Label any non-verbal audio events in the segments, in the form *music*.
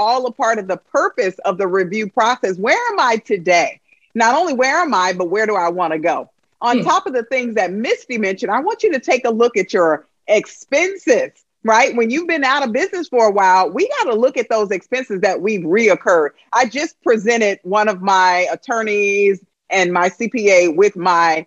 all a part of the purpose of the review process. Where am I today? Not only where am I, but where do I want to go? On hmm. top of the things that Misty mentioned, I want you to take a look at your expenses, right? When you've been out of business for a while, we got to look at those expenses that we've reoccurred. I just presented one of my attorneys and my CPA with my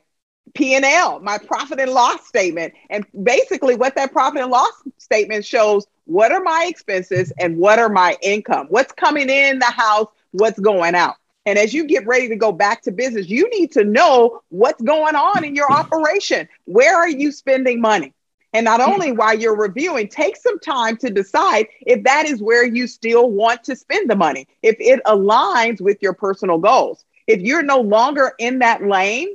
P&L, my profit and loss statement. And basically what that profit and loss statement shows, what are my expenses and what are my income? What's coming in the house, what's going out? And as you get ready to go back to business, you need to know what's going on in your operation. Where are you spending money? And not only while you're reviewing, take some time to decide if that is where you still want to spend the money, if it aligns with your personal goals. If you're no longer in that lane,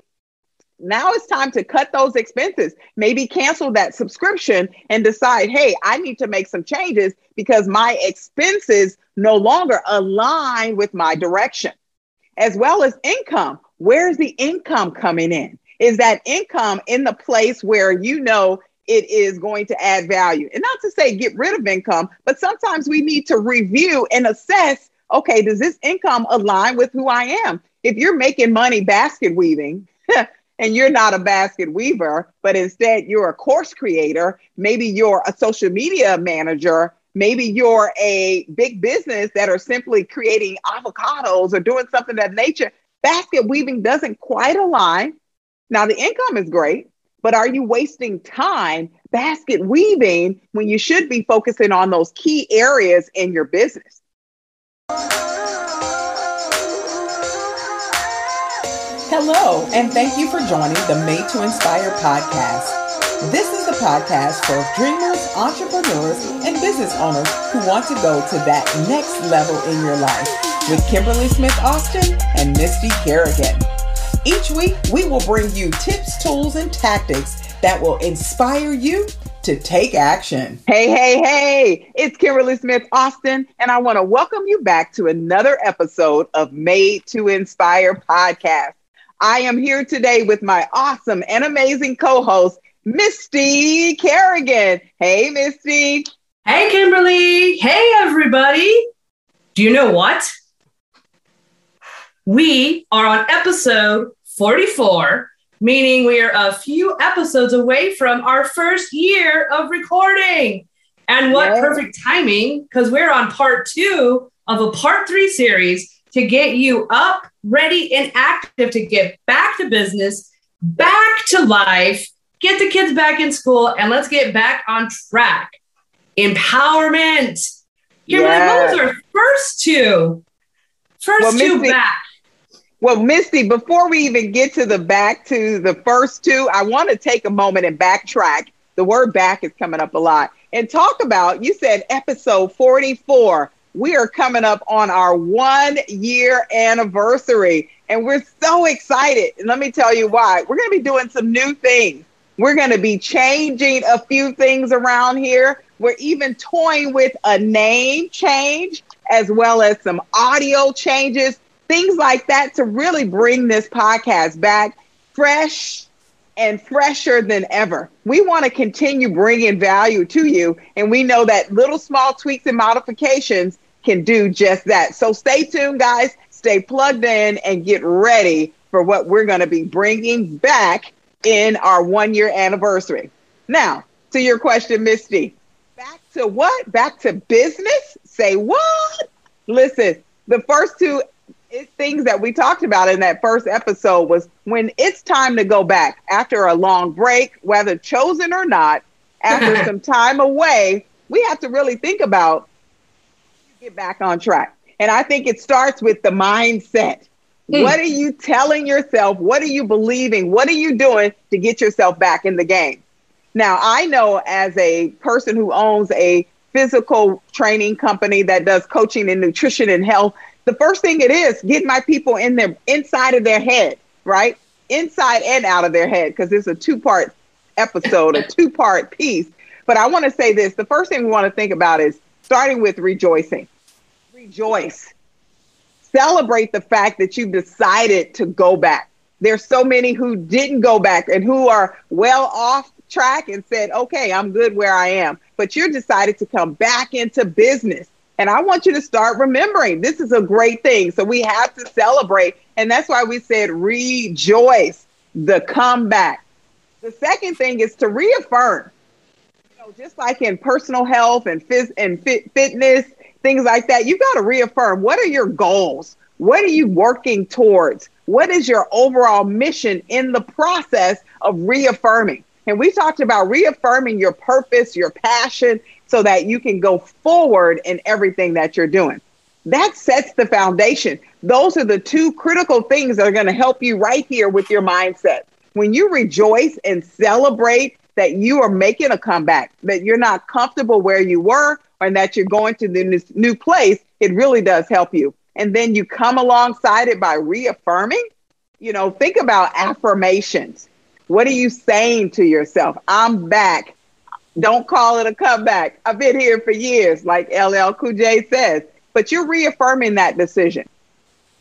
now it's time to cut those expenses. Maybe cancel that subscription and decide, hey, I need to make some changes because my expenses no longer align with my direction as well as income. Where's the income coming in? Is that income in the place where you know it is going to add value? And not to say get rid of income, but sometimes we need to review and assess okay, does this income align with who I am? If you're making money basket weaving, *laughs* and you're not a basket weaver, but instead you're a course creator, maybe you're a social media manager, Maybe you're a big business that are simply creating avocados or doing something that nature. Basket weaving doesn't quite align. Now, the income is great, but are you wasting time basket weaving when you should be focusing on those key areas in your business? Hello, and thank you for joining the Made to Inspire podcast. This is the podcast for dreamers, entrepreneurs, and business owners who want to go to that next level in your life with Kimberly Smith Austin and Misty Kerrigan. Each week, we will bring you tips, tools, and tactics that will inspire you to take action. Hey, hey, hey, it's Kimberly Smith Austin, and I want to welcome you back to another episode of Made to Inspire podcast. I am here today with my awesome and amazing co host, Misty Kerrigan. Hey, Misty. Hey, Kimberly. Hey, everybody. Do you know what? We are on episode 44, meaning we are a few episodes away from our first year of recording. And what yeah. perfect timing, because we're on part two of a part three series to get you up, ready, and active to get back to business, back to life get the kids back in school and let's get back on track. Empowerment. Kimberly, yes. what was our first two? First well, two Misty, back. Well, Misty, before we even get to the back to the first two, I want to take a moment and backtrack. The word back is coming up a lot. And talk about, you said episode 44. We are coming up on our one year anniversary, and we're so excited. And let me tell you why. We're going to be doing some new things. We're going to be changing a few things around here. We're even toying with a name change as well as some audio changes, things like that to really bring this podcast back fresh and fresher than ever. We want to continue bringing value to you. And we know that little small tweaks and modifications can do just that. So stay tuned, guys. Stay plugged in and get ready for what we're going to be bringing back in our one year anniversary. Now, to your question, Misty, back to what? Back to business? Say what? Listen, the first two things that we talked about in that first episode was when it's time to go back after a long break, whether chosen or not, after *laughs* some time away, we have to really think about get back on track. And I think it starts with the mindset. Hmm. What are you telling yourself? What are you believing? What are you doing to get yourself back in the game? Now, I know as a person who owns a physical training company that does coaching and nutrition and health, the first thing it is get my people in their inside of their head, right? Inside and out of their head, because it's a two-part episode, a *laughs* two-part piece. But I want to say this: the first thing we want to think about is starting with rejoicing. Rejoice celebrate the fact that you decided to go back. There's so many who didn't go back and who are well off track and said, okay, I'm good where I am. But you decided to come back into business. And I want you to start remembering this is a great thing. So we have to celebrate. And that's why we said rejoice the comeback. The second thing is to reaffirm. You know, just like in personal health and phys- and fit- fitness, things like that, you got to reaffirm what are your goals? What are you working towards? What is your overall mission in the process of reaffirming? And we talked about reaffirming your purpose, your passion, so that you can go forward in everything that you're doing. That sets the foundation. Those are the two critical things that are going to help you right here with your mindset. When you rejoice and celebrate that you are making a comeback, that you're not comfortable where you were, and that you're going to this new place, it really does help you. And then you come alongside it by reaffirming. You know, think about affirmations. What are you saying to yourself? I'm back. Don't call it a comeback. I've been here for years, like LL Cool J says, but you're reaffirming that decision.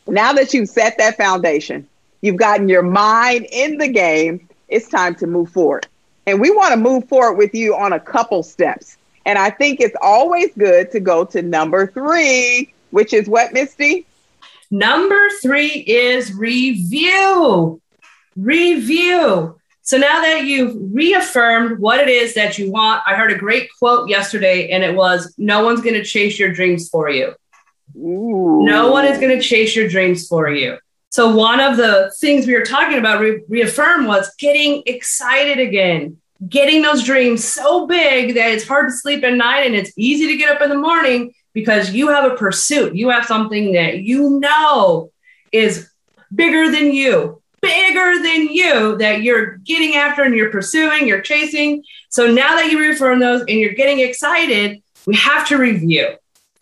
Now that you've set that foundation, you've gotten your mind in the game, it's time to move forward. And we want to move forward with you on a couple steps. And I think it's always good to go to number three, which is what, Misty? Number three is review. Review. So now that you've reaffirmed what it is that you want, I heard a great quote yesterday, and it was No one's going to chase your dreams for you. Ooh. No one is going to chase your dreams for you. So, one of the things we were talking about, re- reaffirm, was getting excited again, getting those dreams so big that it's hard to sleep at night and it's easy to get up in the morning because you have a pursuit. You have something that you know is bigger than you, bigger than you that you're getting after and you're pursuing, you're chasing. So now that you reaffirm those and you're getting excited, we have to review.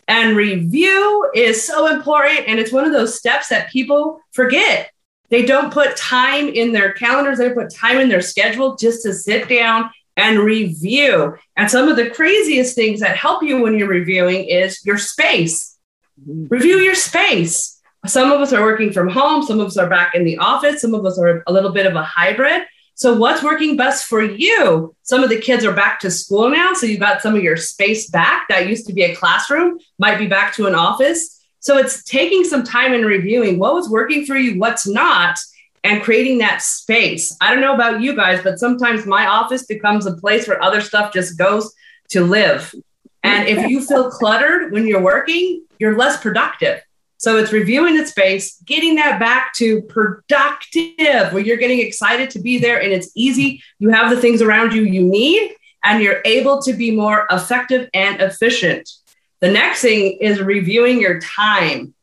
And review is so important. And it's one of those steps that people forget. They don't put time in their calendars, they put time in their schedule just to sit down and review. And some of the craziest things that help you when you're reviewing is your space. Mm-hmm. Review your space. Some of us are working from home, some of us are back in the office, some of us are a little bit of a hybrid. So, what's working best for you? Some of the kids are back to school now. So, you've got some of your space back. That used to be a classroom, might be back to an office. So, it's taking some time and reviewing what was working for you, what's not, and creating that space. I don't know about you guys, but sometimes my office becomes a place where other stuff just goes to live. And if you feel cluttered when you're working, you're less productive. So it's reviewing the space, getting that back to productive, where you're getting excited to be there and it's easy. You have the things around you you need, and you're able to be more effective and efficient. The next thing is reviewing your time.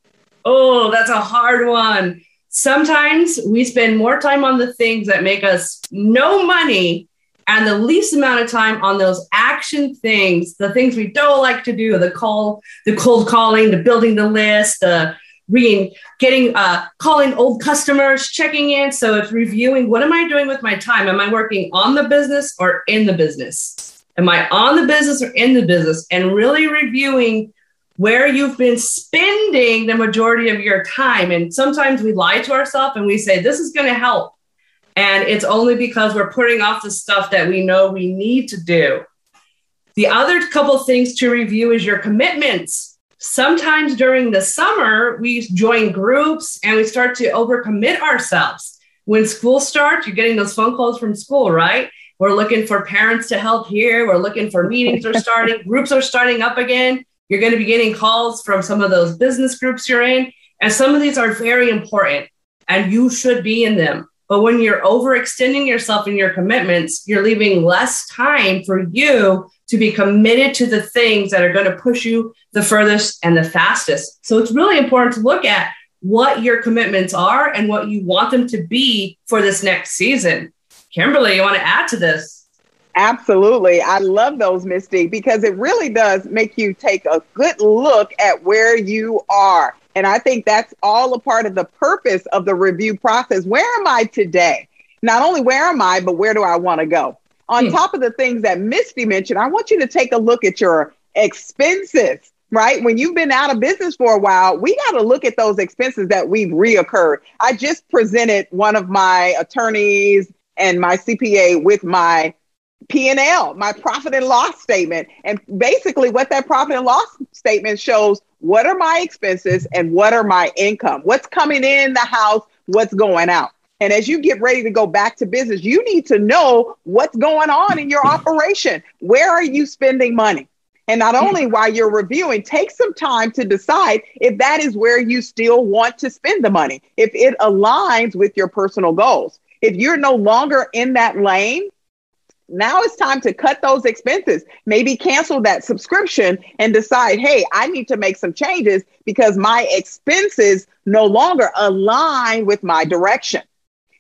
Oh, that's a hard one sometimes we spend more time on the things that make us no money and the least amount of time on those action things, the things we don't like to do, the call, the cold calling, the building the list, the reading, getting, uh, calling old customers, checking in. So it's reviewing what am I doing with my time? Am I working on the business or in the business? Am I on the business or in the business? And really reviewing where you've been spending the majority of your time. And sometimes we lie to ourselves and we say, this is going to help. And it's only because we're putting off the stuff that we know we need to do. The other couple things to review is your commitments. Sometimes during the summer, we join groups and we start to overcommit ourselves. When school starts, you're getting those phone calls from school, right? We're looking for parents to help here. We're looking for meetings are starting, *laughs* groups are starting up again. You're going to be getting calls from some of those business groups you're in. And some of these are very important and you should be in them. But when you're overextending yourself in your commitments, you're leaving less time for you to be committed to the things that are going to push you the furthest and the fastest. So it's really important to look at what your commitments are and what you want them to be for this next season. Kimberly, you want to add to this? Absolutely. I love those, Misty, because it really does make you take a good look at where you are. And I think that's all a part of the purpose of the review process. Where am I today? Not only where am I, but where do I want to go? On hmm. top of the things that Misty mentioned, I want you to take a look at your expenses, right? When you've been out of business for a while, we got to look at those expenses that we've reoccurred. I just presented one of my attorneys and my CPA with my P&L, my profit and loss statement. And basically what that profit and loss statement shows, what are my expenses and what are my income? What's coming in the house, what's going out? And as you get ready to go back to business, you need to know what's going on in your operation. Where are you spending money? And not only while you're reviewing, take some time to decide if that is where you still want to spend the money, if it aligns with your personal goals. If you're no longer in that lane, now it's time to cut those expenses. Maybe cancel that subscription and decide, hey, I need to make some changes because my expenses no longer align with my direction,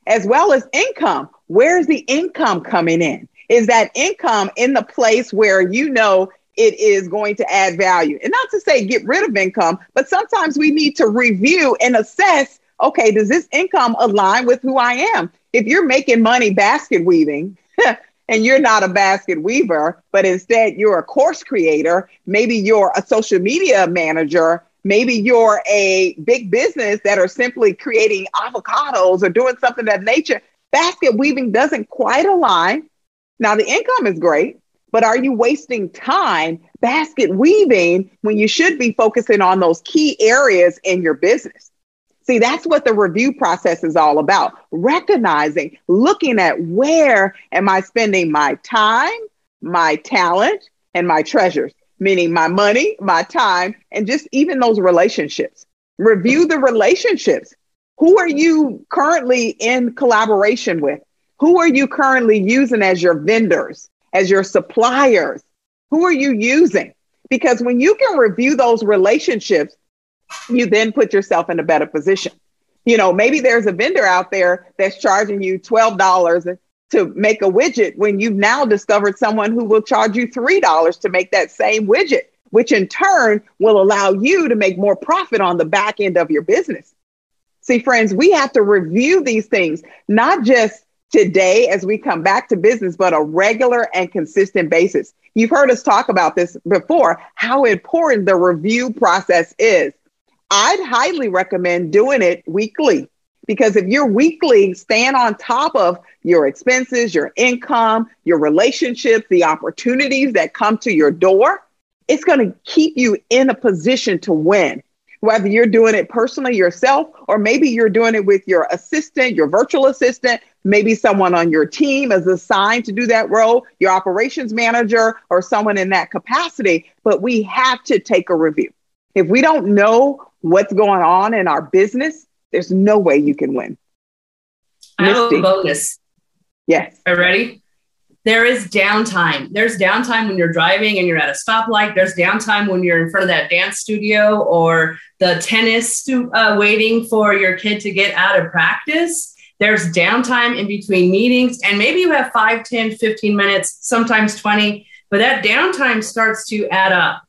as well as income. Where's the income coming in? Is that income in the place where you know it is going to add value. And not to say get rid of income, but sometimes we need to review and assess okay, does this income align with who I am? If you're making money basket weaving, *laughs* and you're not a basket weaver, but instead you're a course creator, maybe you're a social media manager, maybe you're a big business that are simply creating avocados or doing something of nature, basket weaving doesn't quite align. Now, the income is great, but are you wasting time basket weaving when you should be focusing on those key areas in your business? See, that's what the review process is all about. Recognizing, looking at where am I spending my time, my talent, and my treasures, meaning my money, my time, and just even those relationships. Review the relationships. Who are you currently in collaboration with? Who are you currently using as your vendors? as your suppliers. Who are you using? Because when you can review those relationships, you then put yourself in a better position. You know, maybe there's a vendor out there that's charging you $12 to make a widget when you've now discovered someone who will charge you $3 to make that same widget, which in turn will allow you to make more profit on the back end of your business. See, friends, we have to review these things, not just today as we come back to business, but a regular and consistent basis. You've heard us talk about this before, how important the review process is. I'd highly recommend doing it weekly because if you're weekly staying on top of your expenses, your income, your relationships, the opportunities that come to your door, it's going to keep you in a position to win whether you're doing it personally yourself or maybe you're doing it with your assistant, your virtual assistant, maybe someone on your team is assigned to do that role, your operations manager or someone in that capacity. But we have to take a review. If we don't know what's going on in our business, there's no way you can win. I have a bonus. Yes. Are you ready? there is downtime. There's downtime when you're driving and you're at a stoplight. There's downtime when you're in front of that dance studio or the tennis stu- uh, waiting for your kid to get out of practice. There's downtime in between meetings. And maybe you have 5, 10, 15 minutes, sometimes 20, but that downtime starts to add up.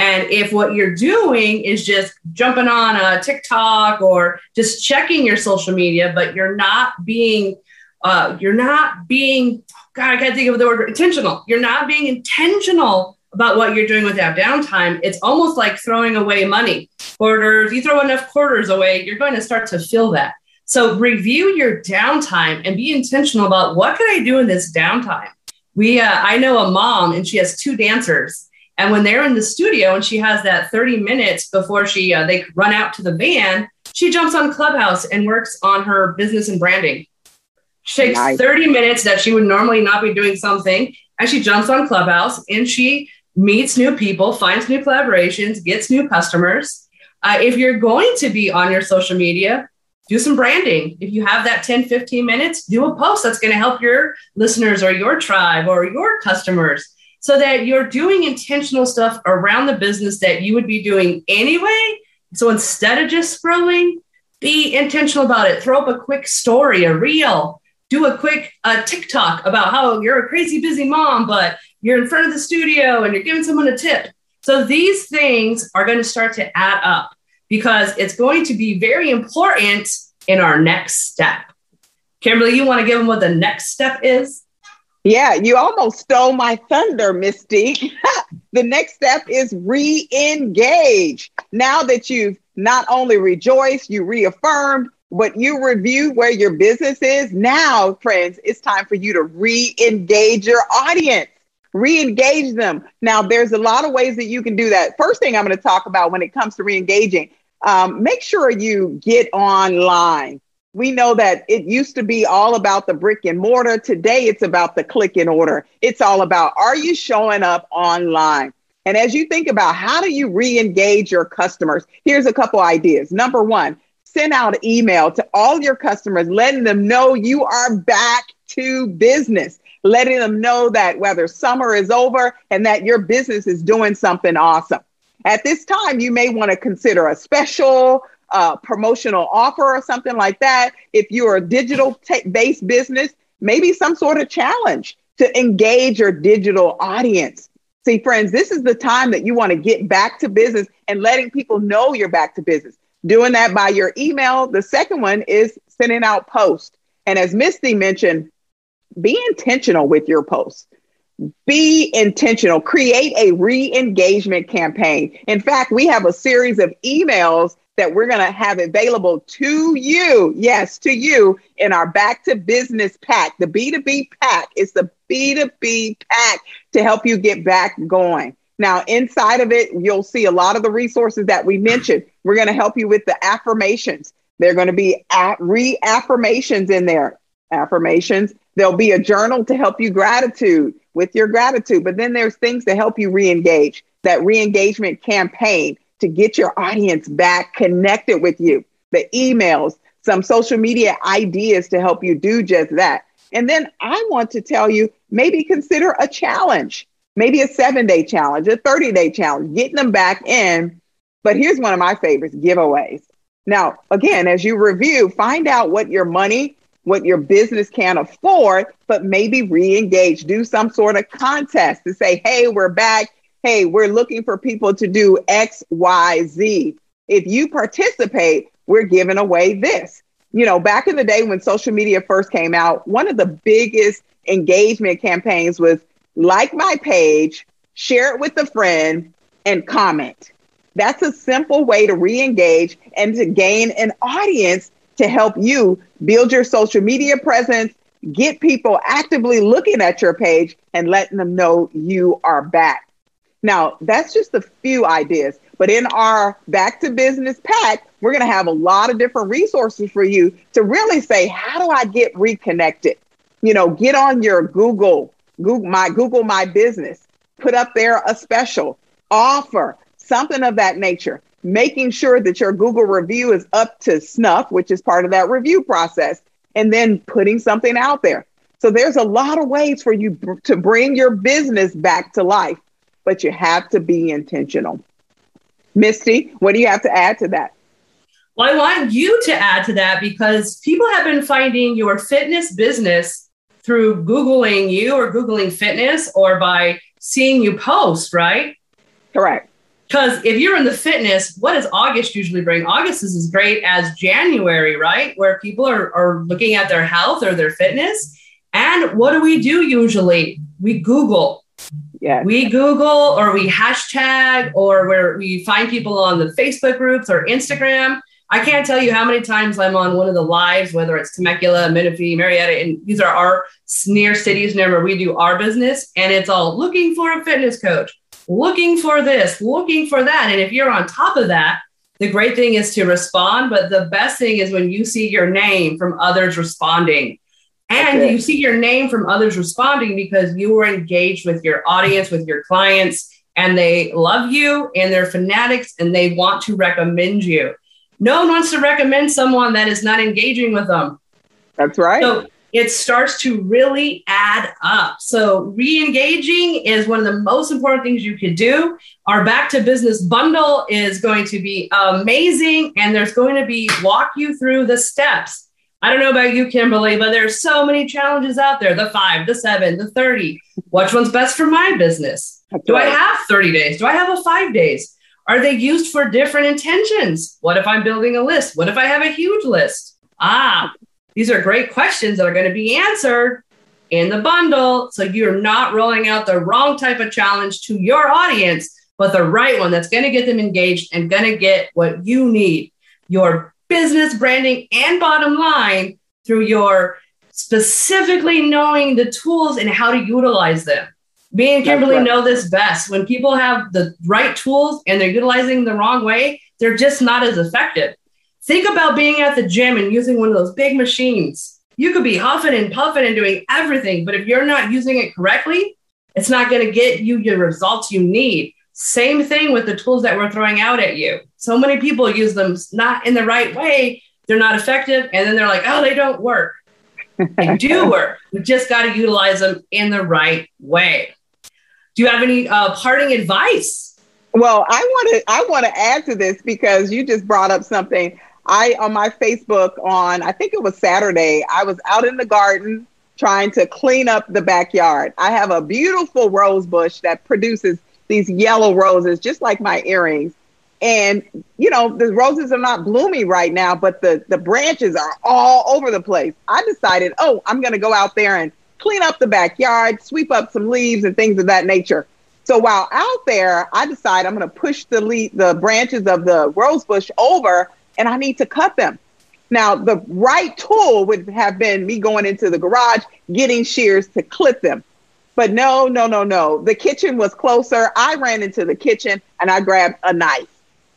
And if what you're doing is just jumping on a TikTok or just checking your social media, but you're not being uh, you're not being God, I can't think of the word intentional. You're not being intentional about what you're doing with that downtime. It's almost like throwing away money. Quarters, you throw enough quarters away, you're going to start to feel that. So review your downtime and be intentional about what can I do in this downtime. We, uh, I know a mom and she has two dancers, and when they're in the studio and she has that 30 minutes before she uh, they run out to the van, she jumps on Clubhouse and works on her business and branding. She takes nice. 30 minutes that she would normally not be doing something, and she jumps on Clubhouse and she meets new people, finds new collaborations, gets new customers. Uh, if you're going to be on your social media, do some branding. If you have that 10, 15 minutes, do a post that's going to help your listeners or your tribe or your customers so that you're doing intentional stuff around the business that you would be doing anyway. So instead of just scrolling, be intentional about it. Throw up a quick story, a reel, do a quick uh, TikTok about how you're a crazy busy mom, but you're in front of the studio and you're giving someone a tip. So these things are going to start to add up because it's going to be very important in our next step. Kimberly, you want to give them what the next step is? Yeah, you almost stole my thunder, Misty. *laughs* the next step is re engage. Now that you've not only rejoiced, you reaffirmed, what you review where your business is. Now, friends, it's time for you to re engage your audience, re engage them. Now, there's a lot of ways that you can do that. First thing I'm going to talk about when it comes to re engaging, um, make sure you get online. We know that it used to be all about the brick and mortar. Today, it's about the click and order. It's all about are you showing up online? And as you think about how do you re engage your customers, here's a couple ideas. Number one, send out email to all your customers, letting them know you are back to business, letting them know that whether summer is over and that your business is doing something awesome. At this time, you may want to consider a special uh, promotional offer or something like that. If you're a digital t- based business, maybe some sort of challenge to engage your digital audience. See, friends, this is the time that you want to get back to business and letting people know you're back to business doing that by your email. The second one is sending out posts. And as Misty mentioned, be intentional with your posts. Be intentional. Create a re engagement campaign. In fact, we have a series of emails that we're going to have available to you. Yes, to you in our back to business pack. The B2B pack is the B2B pack to help you get back going. Now, inside of it, you'll see a lot of the resources that we mentioned. We're going to help you with the affirmations. There are going to be re-affirmations in there. Affirmations. There'll be a journal to help you gratitude with your gratitude. But then there's things to help you re-engage. That re-engagement campaign to get your audience back connected with you. The emails, some social media ideas to help you do just that. And then I want to tell you maybe consider a challenge maybe a seven day challenge, a 30 day challenge, getting them back in. But here's one of my favorites giveaways. Now, again, as you review, find out what your money, what your business can afford, but maybe re engage, do some sort of contest to say, hey, we're back. Hey, we're looking for people to do X, Y, Z. If you participate, we're giving away this. You know, back in the day when social media first came out, one of the biggest engagement campaigns was like my page, share it with a friend, and comment. That's a simple way to re engage and to gain an audience to help you build your social media presence, get people actively looking at your page, and letting them know you are back. Now, that's just a few ideas, but in our back to business pack, we're going to have a lot of different resources for you to really say, how do I get reconnected? You know, get on your Google Google my Google my business, put up there a special offer, something of that nature, making sure that your Google review is up to snuff, which is part of that review process, and then putting something out there. So there's a lot of ways for you to bring your business back to life, but you have to be intentional. Misty, what do you have to add to that? Well, I want you to add to that because people have been finding your fitness business through Googling you or Googling fitness or by seeing you post, right? Correct. Because if you're in the fitness, what does August usually bring? August is as great as January, right? Where people are, are looking at their health or their fitness. And what do we do usually? We Google. Yeah. We Google or we hashtag or where we find people on the Facebook groups or Instagram I can't tell you how many times I'm on one of the lives, whether it's Temecula, Menifee, Murrieta, and these are our near cities near where we do our business. And it's all looking for a fitness coach, looking for this, looking for that. And if you're on top of that, the great thing is to respond. But the best thing is when you see your name from others responding. And okay. you see your name from others responding because you were engaged with your audience, with your clients, and they love you and they're fanatics and they want to recommend you. No one wants to recommend someone that is not engaging with them. That's right. So it starts to really add up. So re-engaging is one of the most important things you could do. Our back to business bundle is going to be amazing and there's going to be walk you through the steps. I don't know about you, Kimberly, but there's so many challenges out there. The five, the seven, the 30. Which one's best for my business? That's do right. I have 30 days? Do I have a five days? Are they used for different intentions? What if I'm building a list? What if I have a huge list? Ah, these are great questions that are going to be answered in the bundle. So you're not rolling out the wrong type of challenge to your audience, but the right one that's going to get them engaged and going to get what you need your business branding and bottom line through your specifically knowing the tools and how to utilize them. Me and Kimberly right. know this best. When people have the right tools and they're utilizing the wrong way, they're just not as effective. Think about being at the gym and using one of those big machines. You could be huffing and puffing and doing everything, but if you're not using it correctly, it's not going to get you the results you need. Same thing with the tools that we're throwing out at you. So many people use them not in the right way. They're not effective. And then they're like, oh, they don't work. they *laughs* do work. We just got to utilize them in the right way. Do you have any uh, parting advice? Well, I want to I want to add to this because you just brought up something. I on my Facebook on I think it was Saturday. I was out in the garden trying to clean up the backyard. I have a beautiful rose bush that produces these yellow roses, just like my earrings. And you know the roses are not blooming right now, but the the branches are all over the place. I decided, oh, I'm going to go out there and clean up the backyard, sweep up some leaves and things of that nature. So while out there, I decide I'm going to push the leaf, the branches of the rose bush over, and I need to cut them. Now, the right tool would have been me going into the garage, getting shears to clip them. But no, no, no, no. The kitchen was closer. I ran into the kitchen and I grabbed a knife.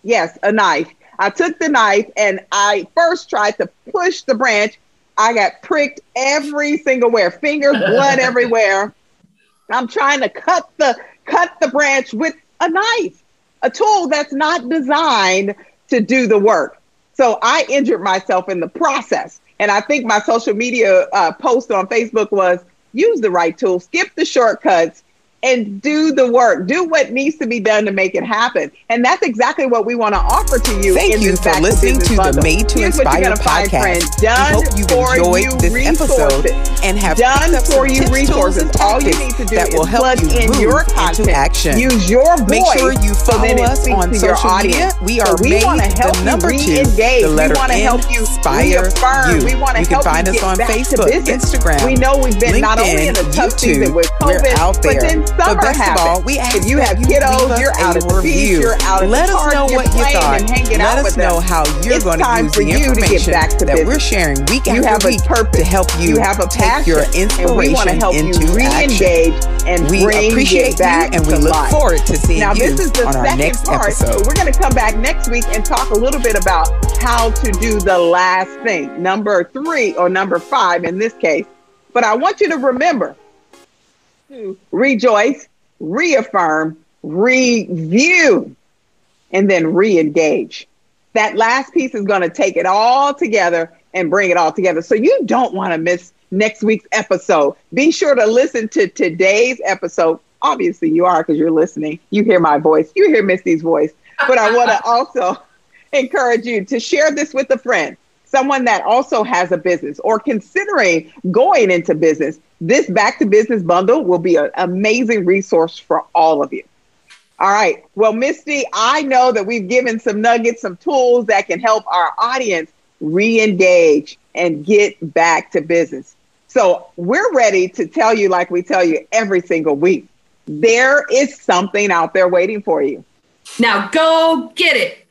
Yes, a knife. I took the knife and I first tried to push the branch I got pricked every single where, fingers, blood *laughs* everywhere. I'm trying to cut the cut the branch with a knife, a tool that's not designed to do the work. So I injured myself in the process. And I think my social media uh, post on Facebook was use the right tool, skip the shortcuts, and do the work. Do what needs to be done to make it happen. And that's exactly what we want to offer to you. Thank you for listening to, to the Made to Here's Inspire podcast. Done we hope you've enjoyed you this episode and have done for you resources. All you need to do that will help you in your content, into action. Use your voice. Make sure you follow so us on social media. We are so we made help the number two, the letter we want to help you inspire you. We want to help you find us on Facebook, Instagram. We know we've been not only in a tough season with COVID, but then summer best happens. of all, we ask if you have kiddos, you're out of the beach, you're out at Let the us know what you thought. Let us know how you're going to use the information that we're sharing week you after week to help you, you have a take your inspiration and We want to help into you re-engage and we appreciate you and we look forward to seeing now, you this is the on our next part. episode. We're going to come back next week and talk a little bit about how to do the last thing, number three or number five in this case. But I want you to remember to rejoice, reaffirm, review, and then re engage. That last piece is going to take it all together and bring it all together. So you don't want to miss next week's episode. Be sure to listen to today's episode. Obviously, you are because you're listening. You hear my voice, you hear Misty's voice. But I want to *laughs* also encourage you to share this with a friend someone that also has a business or considering going into business, this back to business bundle will be an amazing resource for all of you. All right. Well, Misty, I know that we've given some nuggets, some tools that can help our audience re engage and get back to business. So we're ready to tell you, like we tell you every single week, there is something out there waiting for you. Now go get it.